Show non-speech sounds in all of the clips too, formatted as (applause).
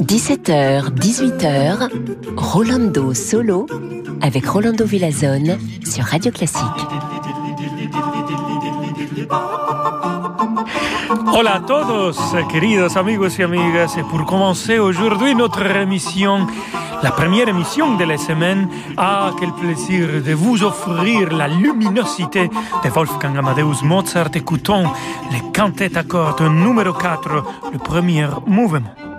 17h, 18h, Rolando Solo avec Rolando Villazone sur Radio Classique. Hola a todos, queridos amigos y amigas, et pour commencer aujourd'hui notre émission, la première émission de la semaine, ah, quel plaisir de vous offrir la luminosité de Wolfgang Amadeus Mozart. Écoutons le cantet à cordes numéro 4, le premier mouvement.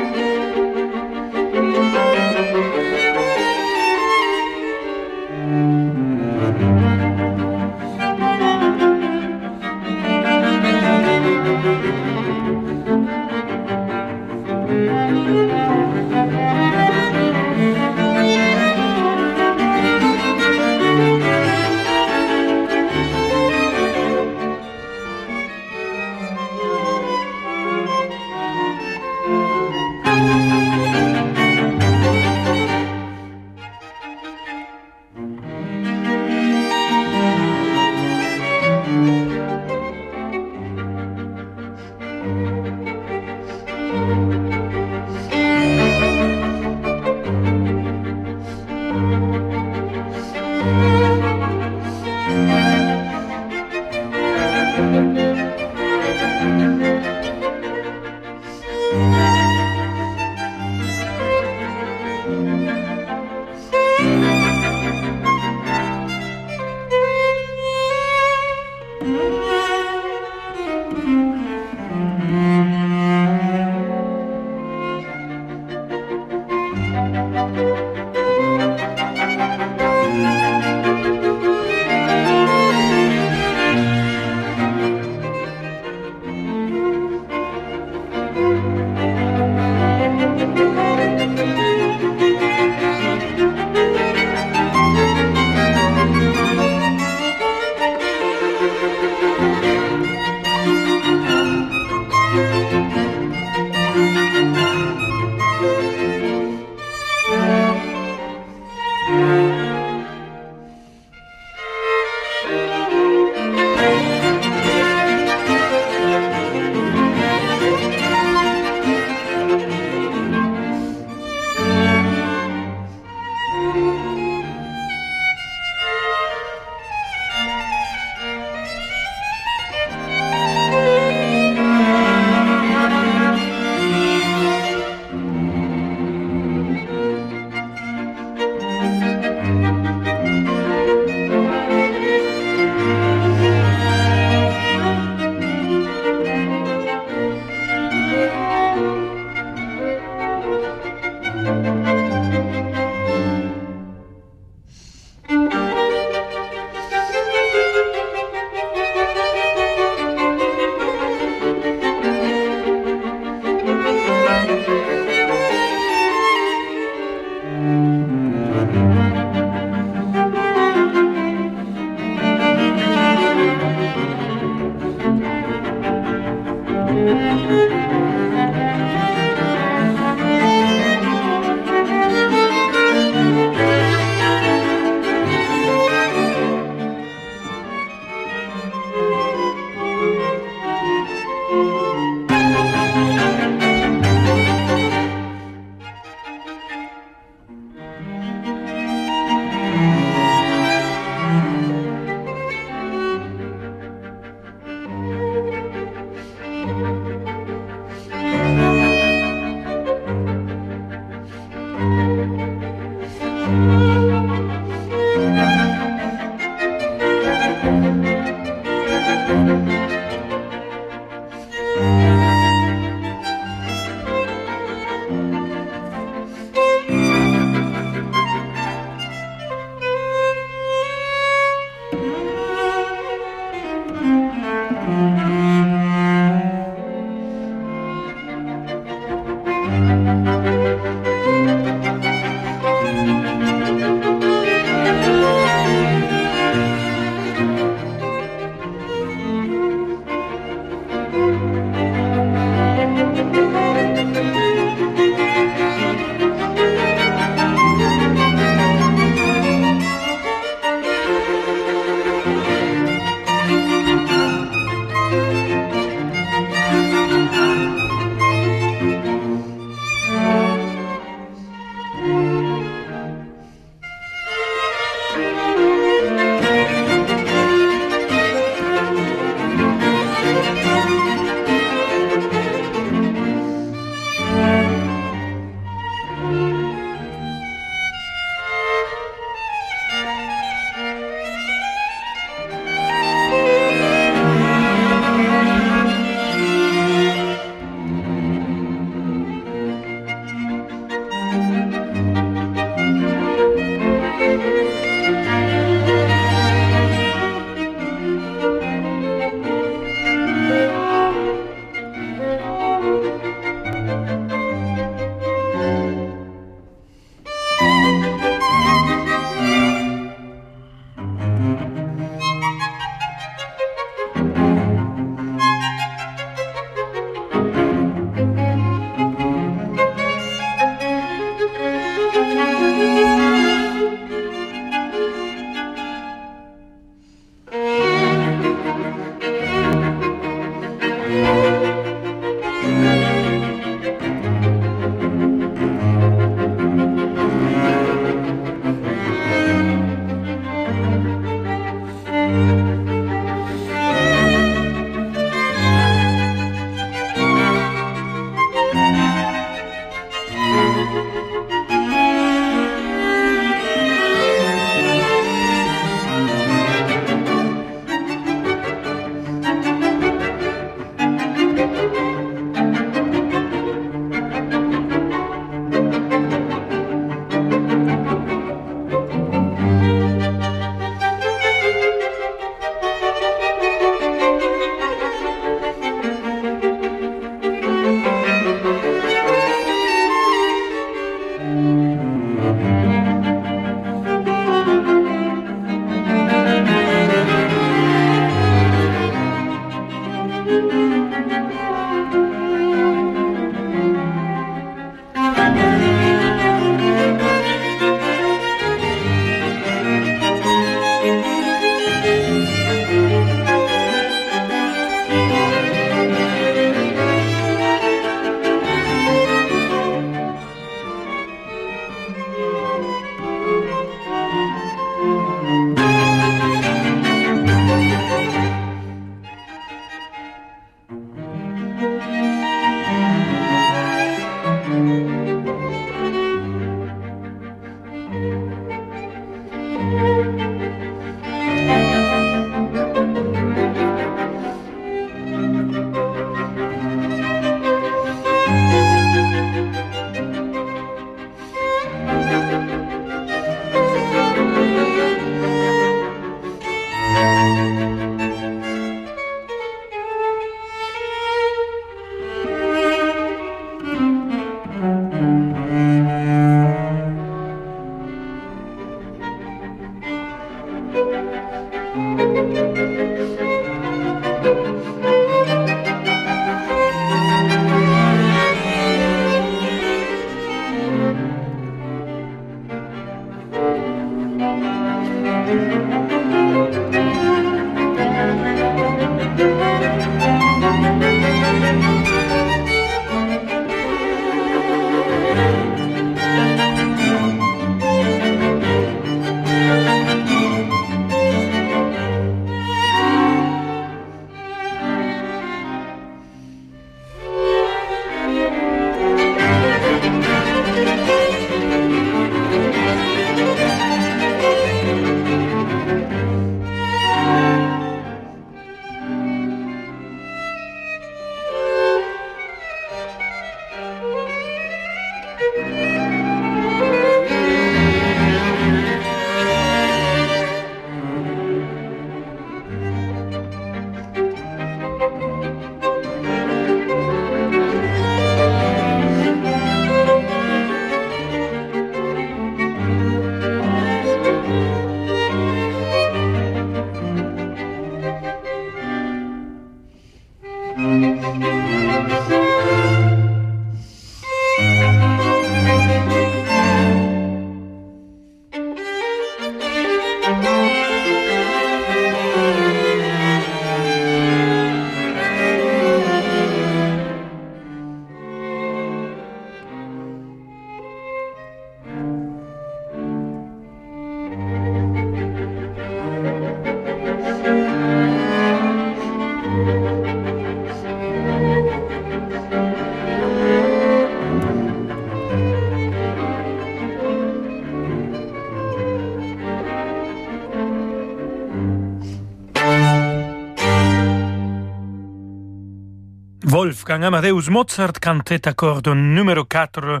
Wolfgang Amadeus Mozart, cantate à cordes numéro 4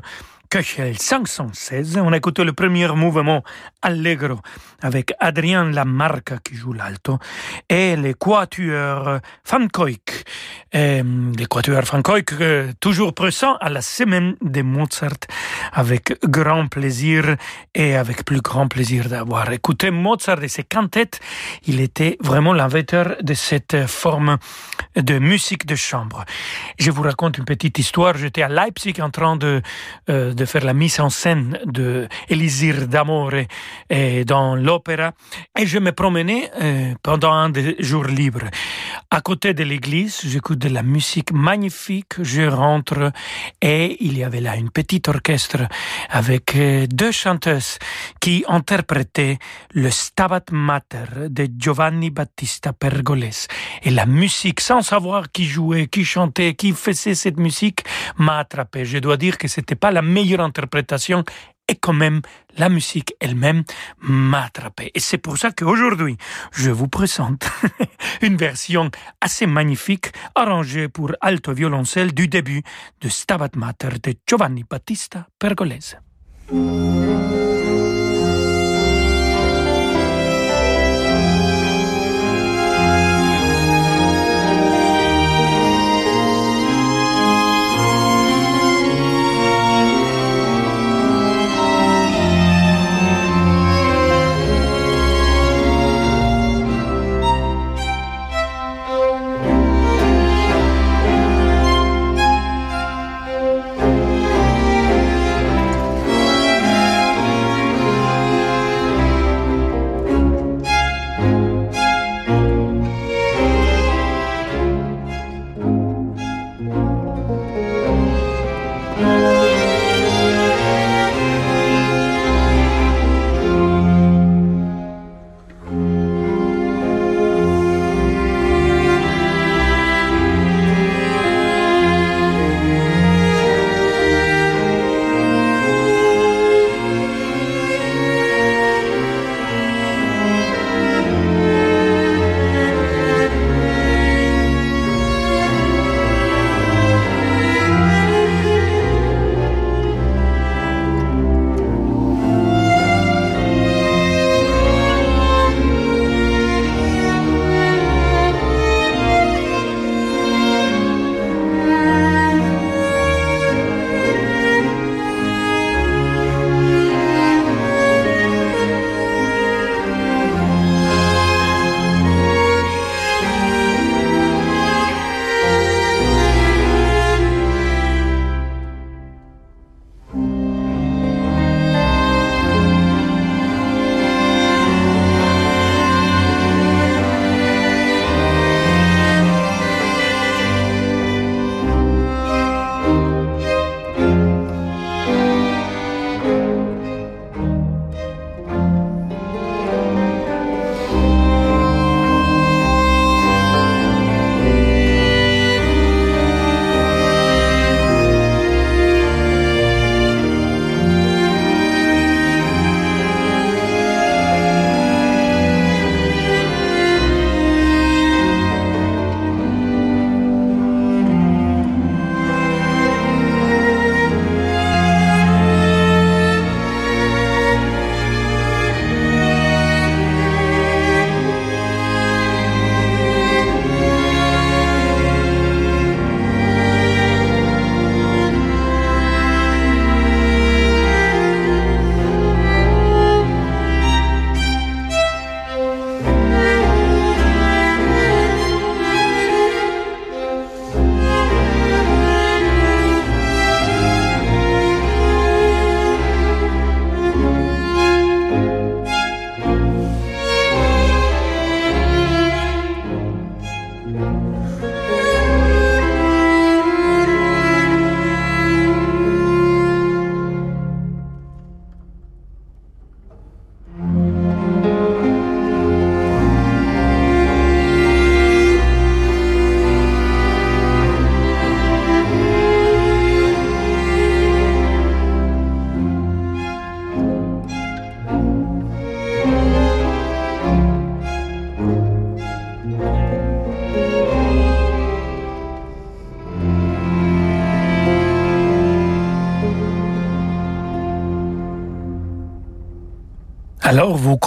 Köchel 516. On a écouté le premier mouvement Allegro avec Adrien Lamarca qui joue l'alto et les quatuors Fankoik. les quatuors Fankoik euh, toujours présents à la semaine de Mozart avec grand plaisir et avec plus grand plaisir d'avoir écouté Mozart et ses cantates. Il était vraiment l'inventeur de cette forme de musique de chambre. Je vous raconte une petite histoire. J'étais à Leipzig en train de, euh, de faire la mise en scène de Elisir d'Amore dans l'opéra et je me promenais euh, pendant un des jours libres. À côté de l'église, j'écoute de la musique magnifique, je rentre et il y avait là une petite orchestre avec euh, deux chanteuses qui interprétaient le Stabat Mater de Giovanni Battista Pergolesi. Et la musique, sans savoir qui jouait, qui chantait, qui faisait cette musique, m'a attrapé. Je dois dire que c'était pas la meilleure interprétation et quand même la musique elle-même m'a attrapé. Et c'est pour ça qu'aujourd'hui, je vous présente (laughs) une version assez magnifique arrangée pour alto violoncelle du début de Stabat Mater de Giovanni Battista Pergolese.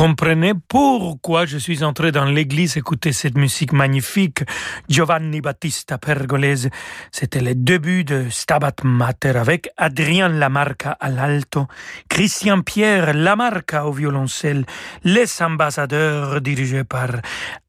Comprenez pourquoi je suis entré dans l'église écouter cette musique magnifique. Giovanni Battista Pergolese, c'était le début de Stabat Mater avec Adrien Lamarca à l'alto, Christian Pierre Lamarca au violoncelle, les ambassadeurs dirigés par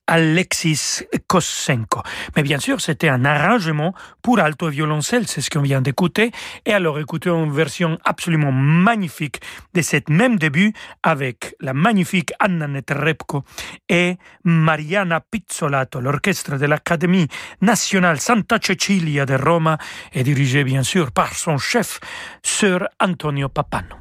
Alexis Kosenko. Mais bien sûr, c'était un arrangement pour alto violoncelle, c'est ce qu'on vient d'écouter. Et alors, écoutons une version absolument magnifique de cette même début avec la magnifique Anna Netrebko et Mariana Pizzolato, l'orchestre de l'Académie nationale Santa Cecilia de Roma, et dirigé bien sûr par son chef, Sir Antonio Papano.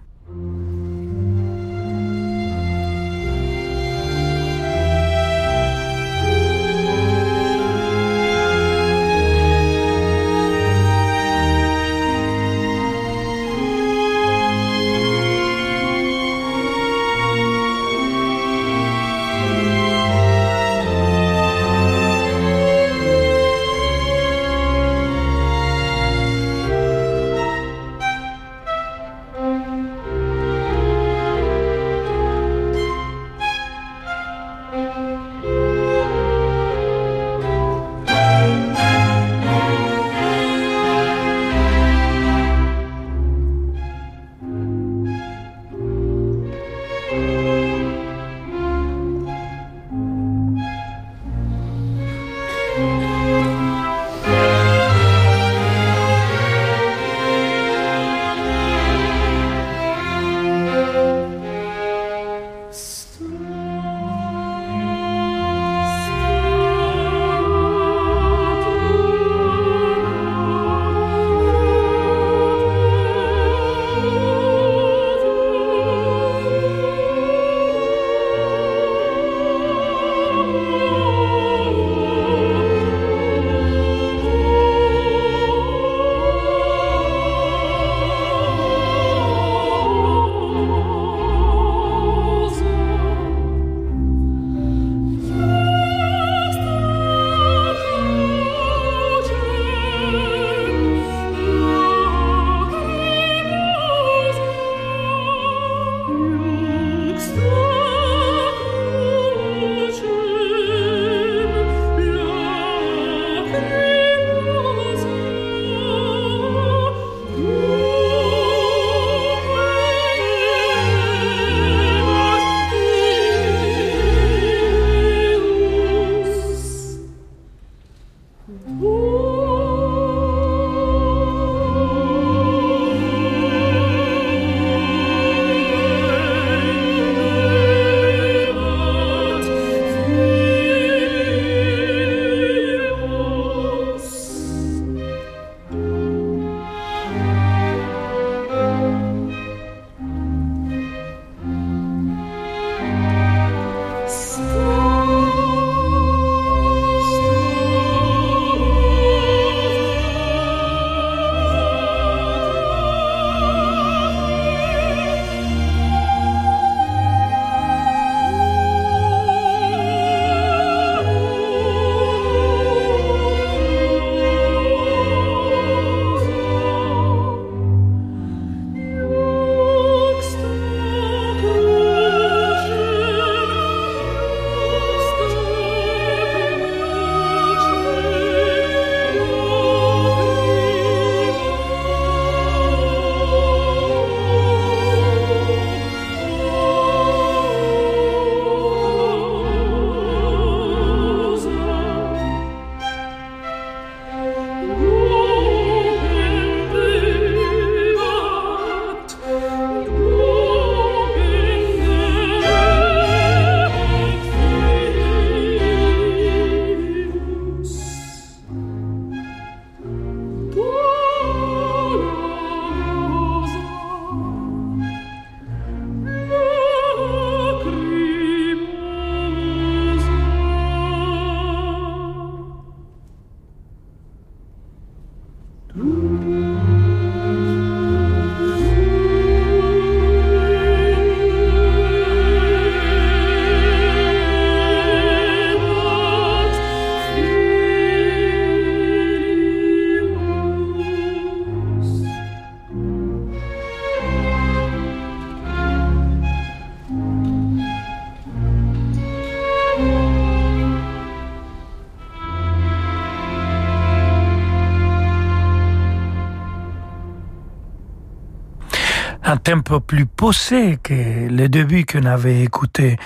Un tempo plus posé que le début qu'on avait écouté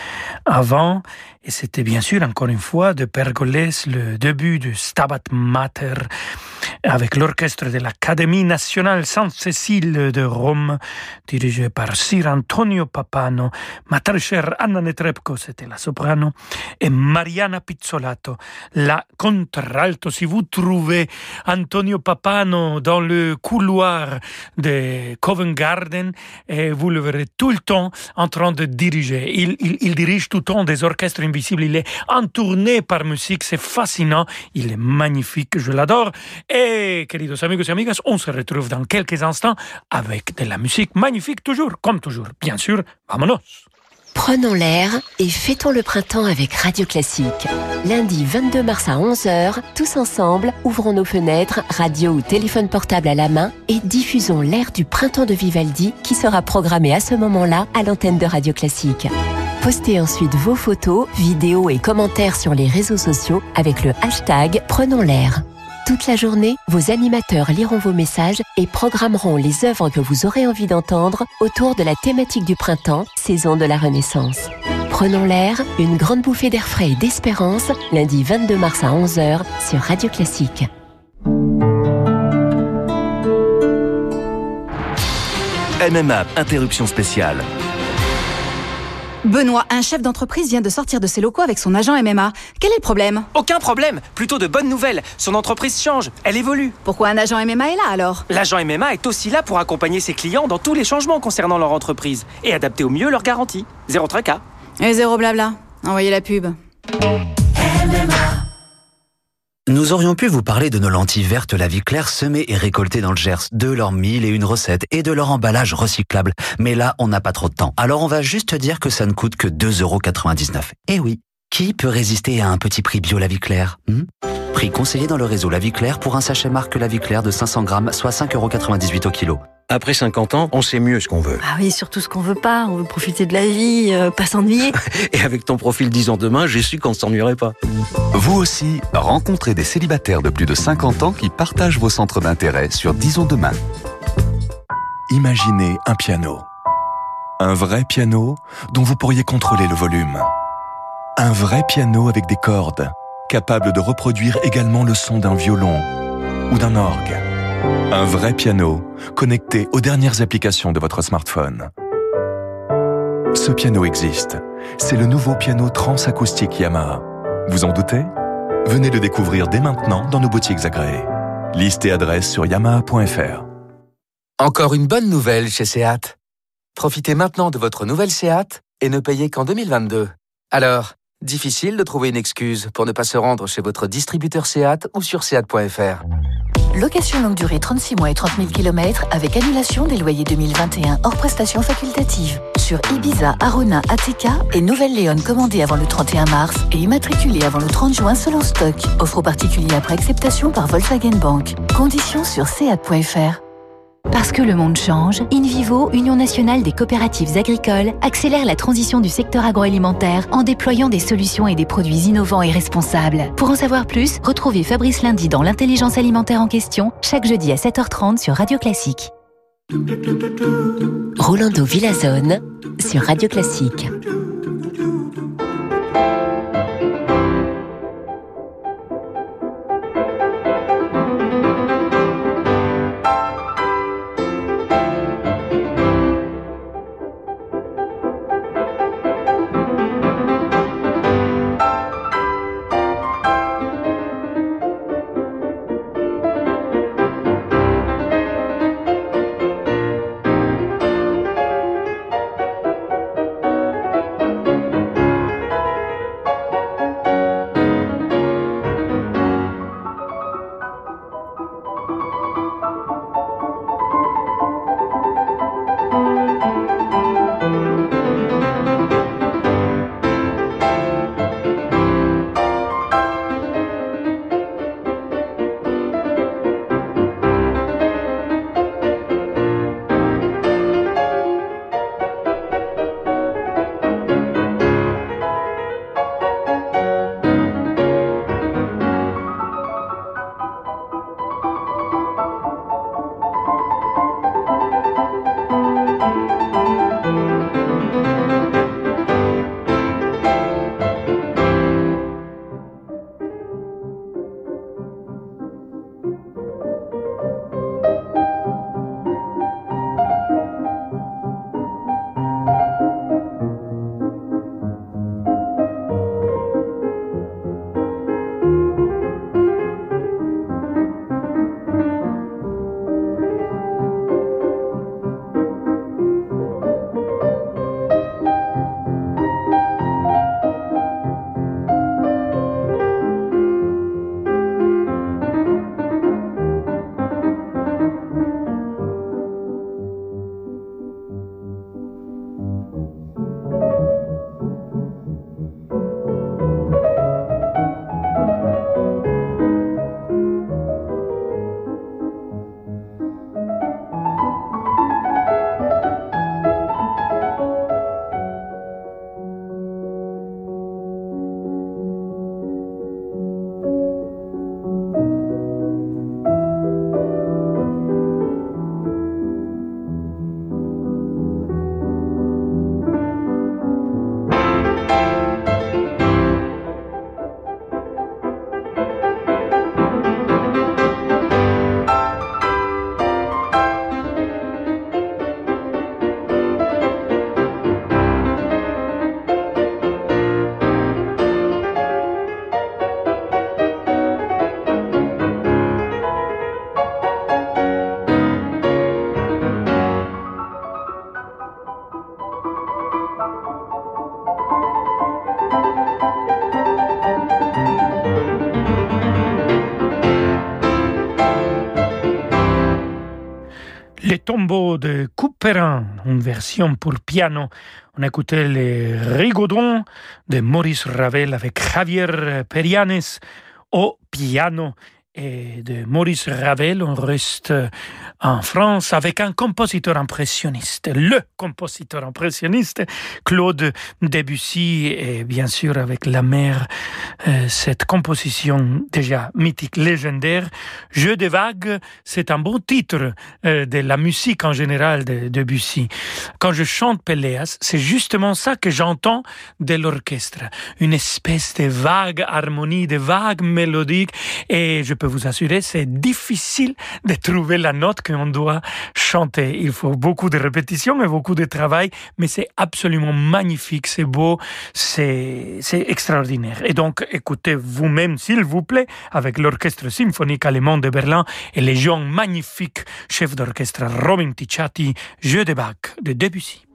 avant. Et c'était bien sûr, encore une fois, de Pergolès, le début du Stabat Mater, avec l'orchestre de l'Académie nationale Sainte-Cécile de Rome, dirigé par Sir Antonio Papano, ma très chère Anna Netrebko, c'était la soprano, et Mariana Pizzolato, la contralto. Si vous trouvez Antonio Papano dans le couloir de Covent Garden, et vous le verrez tout le temps en train de diriger. Il, il dirige tout le temps des orchestres invisible. Il est entourné par musique, c'est fascinant. Il est magnifique, je l'adore. Et, queridos amigos et amigas, on se retrouve dans quelques instants avec de la musique magnifique, toujours, comme toujours. Bien sûr, vamonos. Prenons l'air et fêtons le printemps avec Radio Classique. Lundi 22 mars à 11h, tous ensemble, ouvrons nos fenêtres, radio ou téléphone portable à la main et diffusons l'air du printemps de Vivaldi qui sera programmé à ce moment-là à l'antenne de Radio Classique. Postez ensuite vos photos, vidéos et commentaires sur les réseaux sociaux avec le hashtag Prenons l'air. Toute la journée, vos animateurs liront vos messages et programmeront les œuvres que vous aurez envie d'entendre autour de la thématique du printemps, saison de la Renaissance. Prenons l'air, une grande bouffée d'air frais et d'espérance, lundi 22 mars à 11h sur Radio Classique. MMA, interruption spéciale. Benoît, un chef d'entreprise vient de sortir de ses locaux avec son agent MMA. Quel est le problème Aucun problème Plutôt de bonnes nouvelles. Son entreprise change, elle évolue. Pourquoi un agent MMA est là alors L'agent MMA est aussi là pour accompagner ses clients dans tous les changements concernant leur entreprise et adapter au mieux leurs garanties. Zéro tracas. Et zéro blabla. Envoyez la pub. Nous aurions pu vous parler de nos lentilles vertes La Claire semées et récoltées dans le Gers, de leurs mille et une recettes et de leur emballage recyclable. Mais là, on n'a pas trop de temps. Alors on va juste dire que ça ne coûte que 2,99€. Eh oui, qui peut résister à un petit prix bio La Claire hmm? Prix conseillé dans le réseau La Claire pour un sachet marque La Claire de 500 grammes, soit 5,98€ au kilo. Après 50 ans, on sait mieux ce qu'on veut. Ah oui, surtout ce qu'on veut pas. On veut profiter de la vie, euh, pas s'ennuyer. (laughs) Et avec ton profil 10 ans demain, j'ai su qu'on ne s'ennuierait pas. Vous aussi, rencontrez des célibataires de plus de 50 ans qui partagent vos centres d'intérêt sur Disons demain. Imaginez un piano. Un vrai piano dont vous pourriez contrôler le volume. Un vrai piano avec des cordes, capable de reproduire également le son d'un violon ou d'un orgue. Un vrai piano connecté aux dernières applications de votre smartphone. Ce piano existe. C'est le nouveau piano transacoustique Yamaha. Vous en doutez? Venez le découvrir dès maintenant dans nos boutiques agréées. Liste et adresse sur yamaha.fr. Encore une bonne nouvelle chez Seat. Profitez maintenant de votre nouvelle Seat et ne payez qu'en 2022. Alors, difficile de trouver une excuse pour ne pas se rendre chez votre distributeur Seat ou sur seat.fr. Location longue durée 36 mois et 30 000 km avec annulation des loyers 2021 hors prestations facultatives. Sur Ibiza, Arona, ATK et Nouvelle-Léon commandée avant le 31 mars et immatriculée avant le 30 juin selon stock. Offre aux particuliers après acceptation par Volkswagen Bank. Conditions sur seat.fr. Parce que le monde change, InVivo, Union nationale des coopératives agricoles, accélère la transition du secteur agroalimentaire en déployant des solutions et des produits innovants et responsables. Pour en savoir plus, retrouvez Fabrice Lundi dans l'intelligence alimentaire en question, chaque jeudi à 7h30 sur Radio Classique. Rolando Villazone sur Radio Classique. Une version pour piano. On a écouté les Rigaudons de Maurice Ravel avec Javier Perianes au piano et de Maurice Ravel, on reste en France avec un compositeur impressionniste, le compositeur impressionniste, Claude Debussy, et bien sûr avec la mère, euh, cette composition déjà mythique, légendaire, Jeu de vagues, c'est un bon titre euh, de la musique en général de Debussy. Quand je chante Péléas, c'est justement ça que j'entends de l'orchestre, une espèce de vague harmonie, de vague mélodique, et je peux vous assurer, c'est difficile de trouver la note qu'on doit chanter. Il faut beaucoup de répétitions et beaucoup de travail, mais c'est absolument magnifique, c'est beau, c'est, extraordinaire. Et donc, écoutez vous-même, s'il vous plaît, avec l'Orchestre symphonique allemand de Berlin et les gens magnifiques chefs d'orchestre Robin Ticciati, Jeu de Bach de Debussy.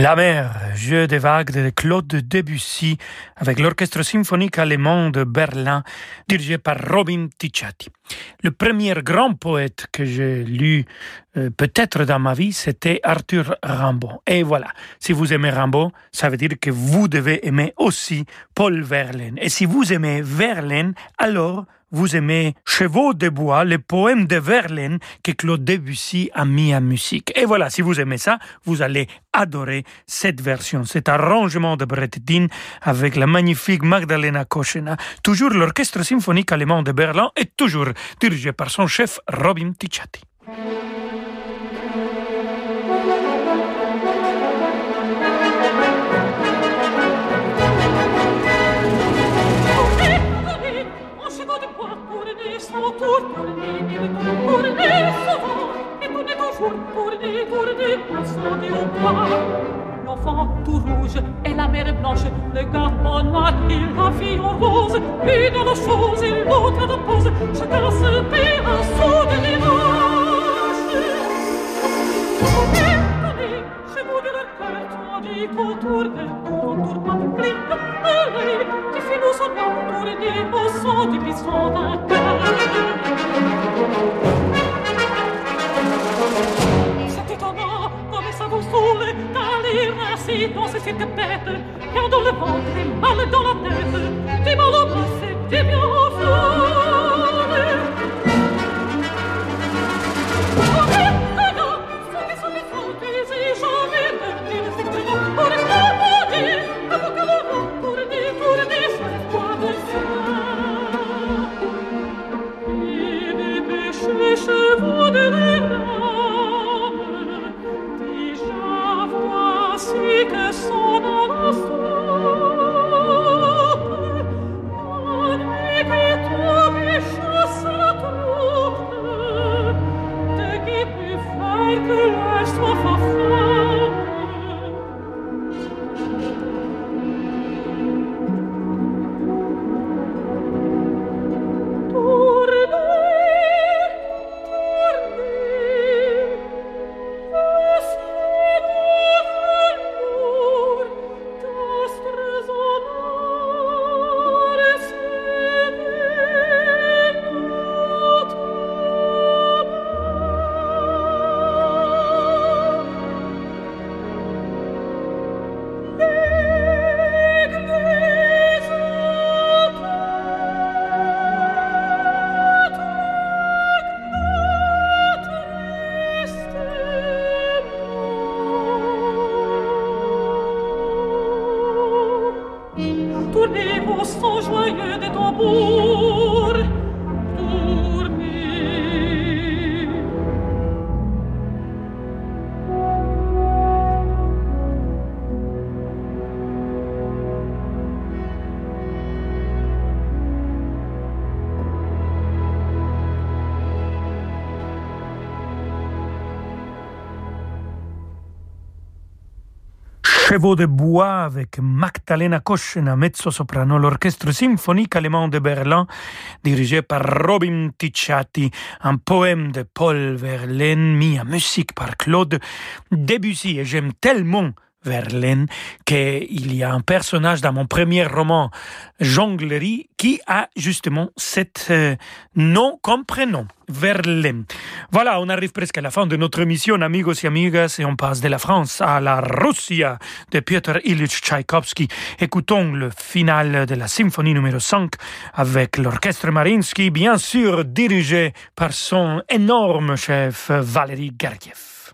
La mer, jeu des vagues de Claude Debussy avec l'orchestre symphonique allemand de Berlin dirigé par Robin Ticciati. Le premier grand poète que j'ai lu euh, peut-être dans ma vie, c'était Arthur Rimbaud. Et voilà, si vous aimez Rimbaud, ça veut dire que vous devez aimer aussi Paul Verlaine. Et si vous aimez Verlaine, alors vous aimez Chevaux de bois, le poème de Verlaine que Claude Debussy a mis en musique. Et voilà, si vous aimez ça, vous allez adorer cette version, cet arrangement de Brett Dean avec la magnifique Magdalena Koschena, toujours l'orchestre symphonique allemand de Berlin et toujours dirigé par son chef Robin Ticciati. L'enfant tout rouge et la mère blanche, le garçon noir et la fille en rose, une de chose et l'autre de pose, chacun se paie un de l'image. De soleil, qui saoule d'aller ainsi dans ces cirques-têtes car dans le ventre et mal dans la tête. Des mal au bras c'est des bien au De bois avec Magdalena Koschena, mezzo-soprano, l'orchestre symphonique allemand de Berlin, dirigé par Robin Ticciati, un poème de Paul Verlaine mis en musique par Claude Debussy. Et j'aime tellement Verlaine qu'il y a un personnage dans mon premier roman, Jonglerie, qui a justement cet euh, nom comme prénom, Verlaine. Voilà, on arrive presque à la fin de notre émission, amigos et amigas, et on passe de la France à la Russia de Piotr Ilyich Tchaïkovski. Écoutons le final de la symphonie numéro 5 avec l'orchestre Marinsky, bien sûr dirigé par son énorme chef Valery Gergiev.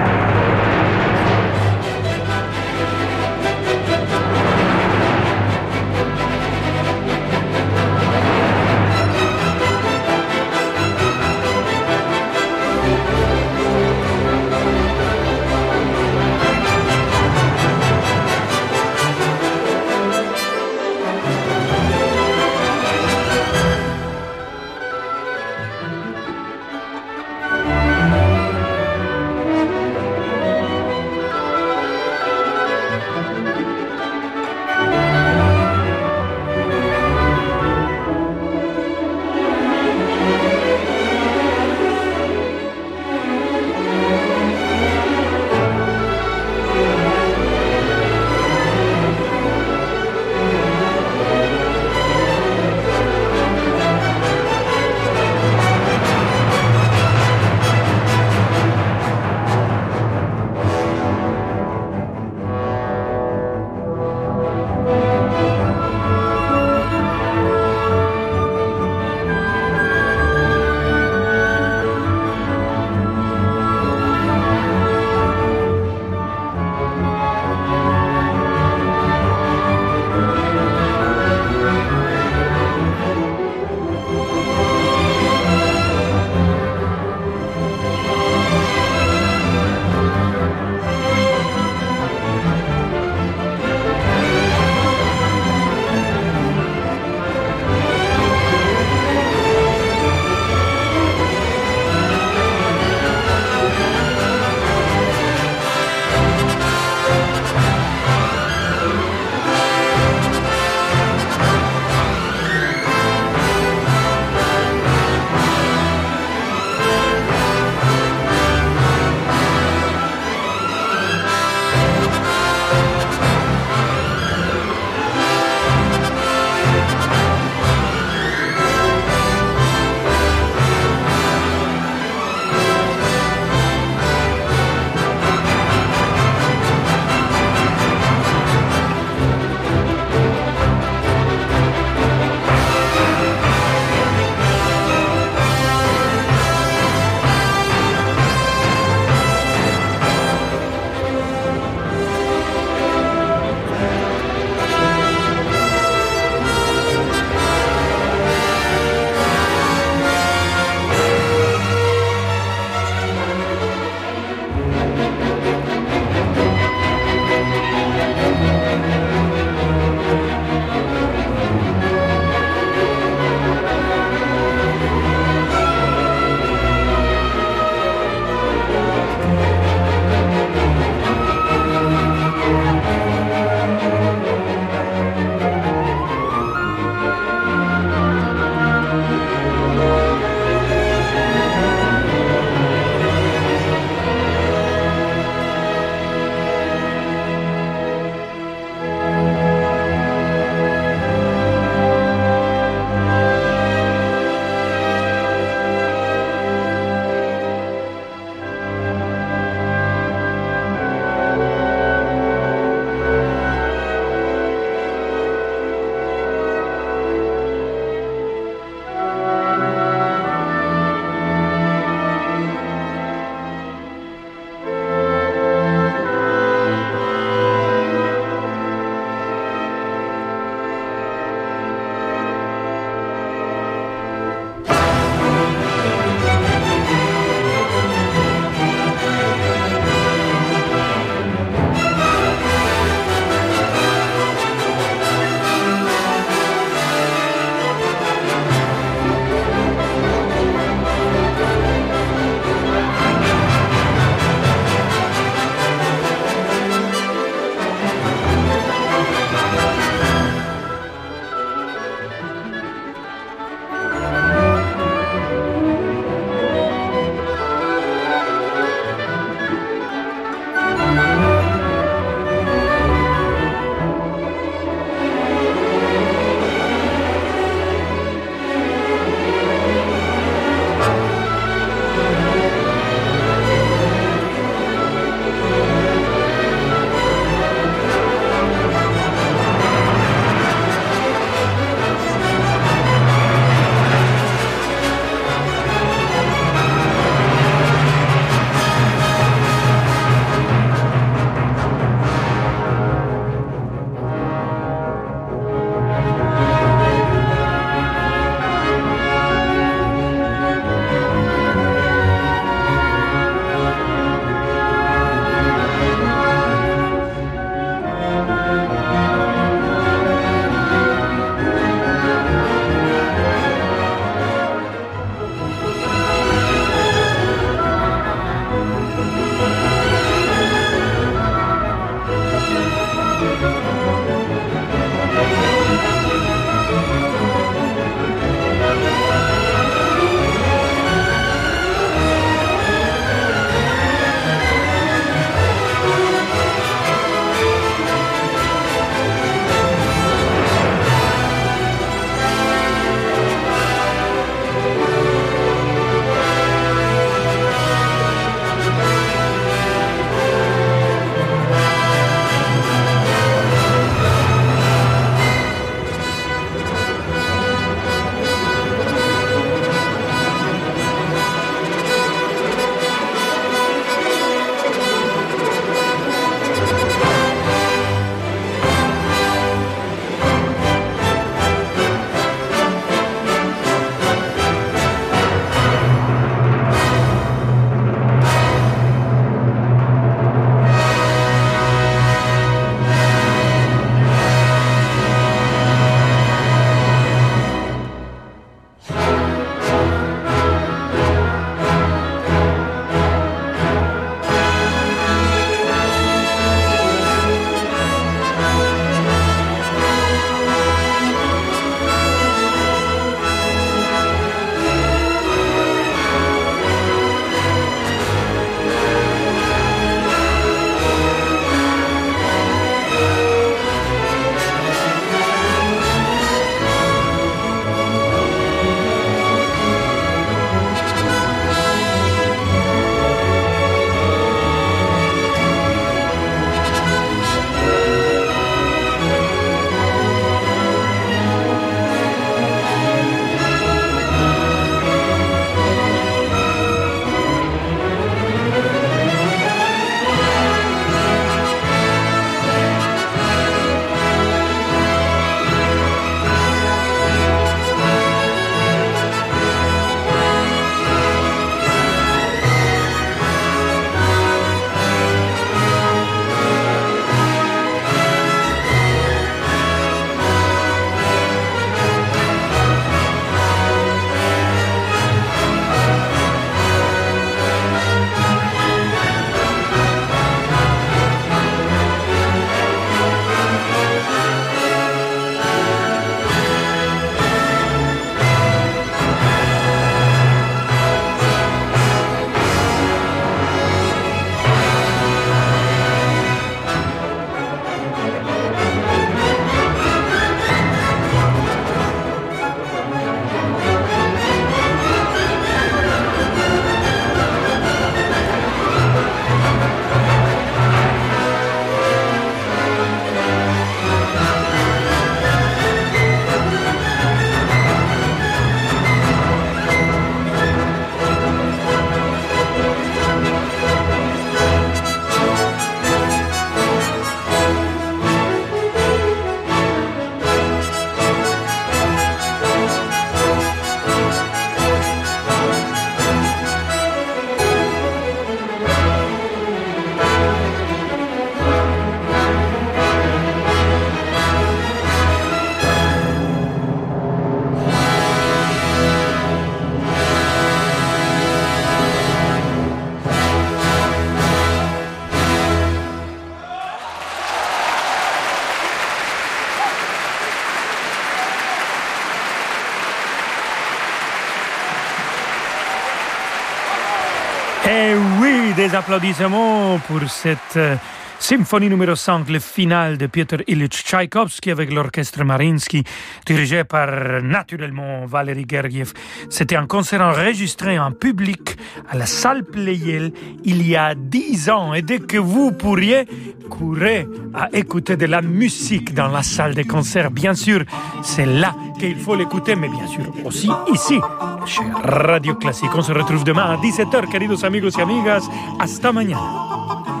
Applaudissements pour cette euh, symphonie numéro 5, le final de Piotr Ilyich Tchaïkovski avec l'orchestre Marinsky, dirigé par naturellement Valérie Gergiev. C'était un concert enregistré en public à la salle Pleyel il y a dix ans. Et dès que vous pourriez, courez à écouter de la musique dans la salle de concert. Bien sûr, c'est là qu'il faut l'écouter, mais bien sûr aussi ici, chez Radio Classique. On se retrouve demain à 17h, queridos amigos y amigas. Hasta mañana.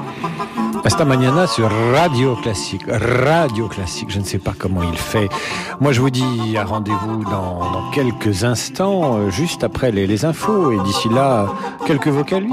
Hasta mañana sur Radio Classique. Radio Classique, je ne sais pas comment il fait. Moi, je vous dis à rendez-vous dans, dans quelques instants, euh, juste après les, les infos. Et d'ici là, quelques vocalises.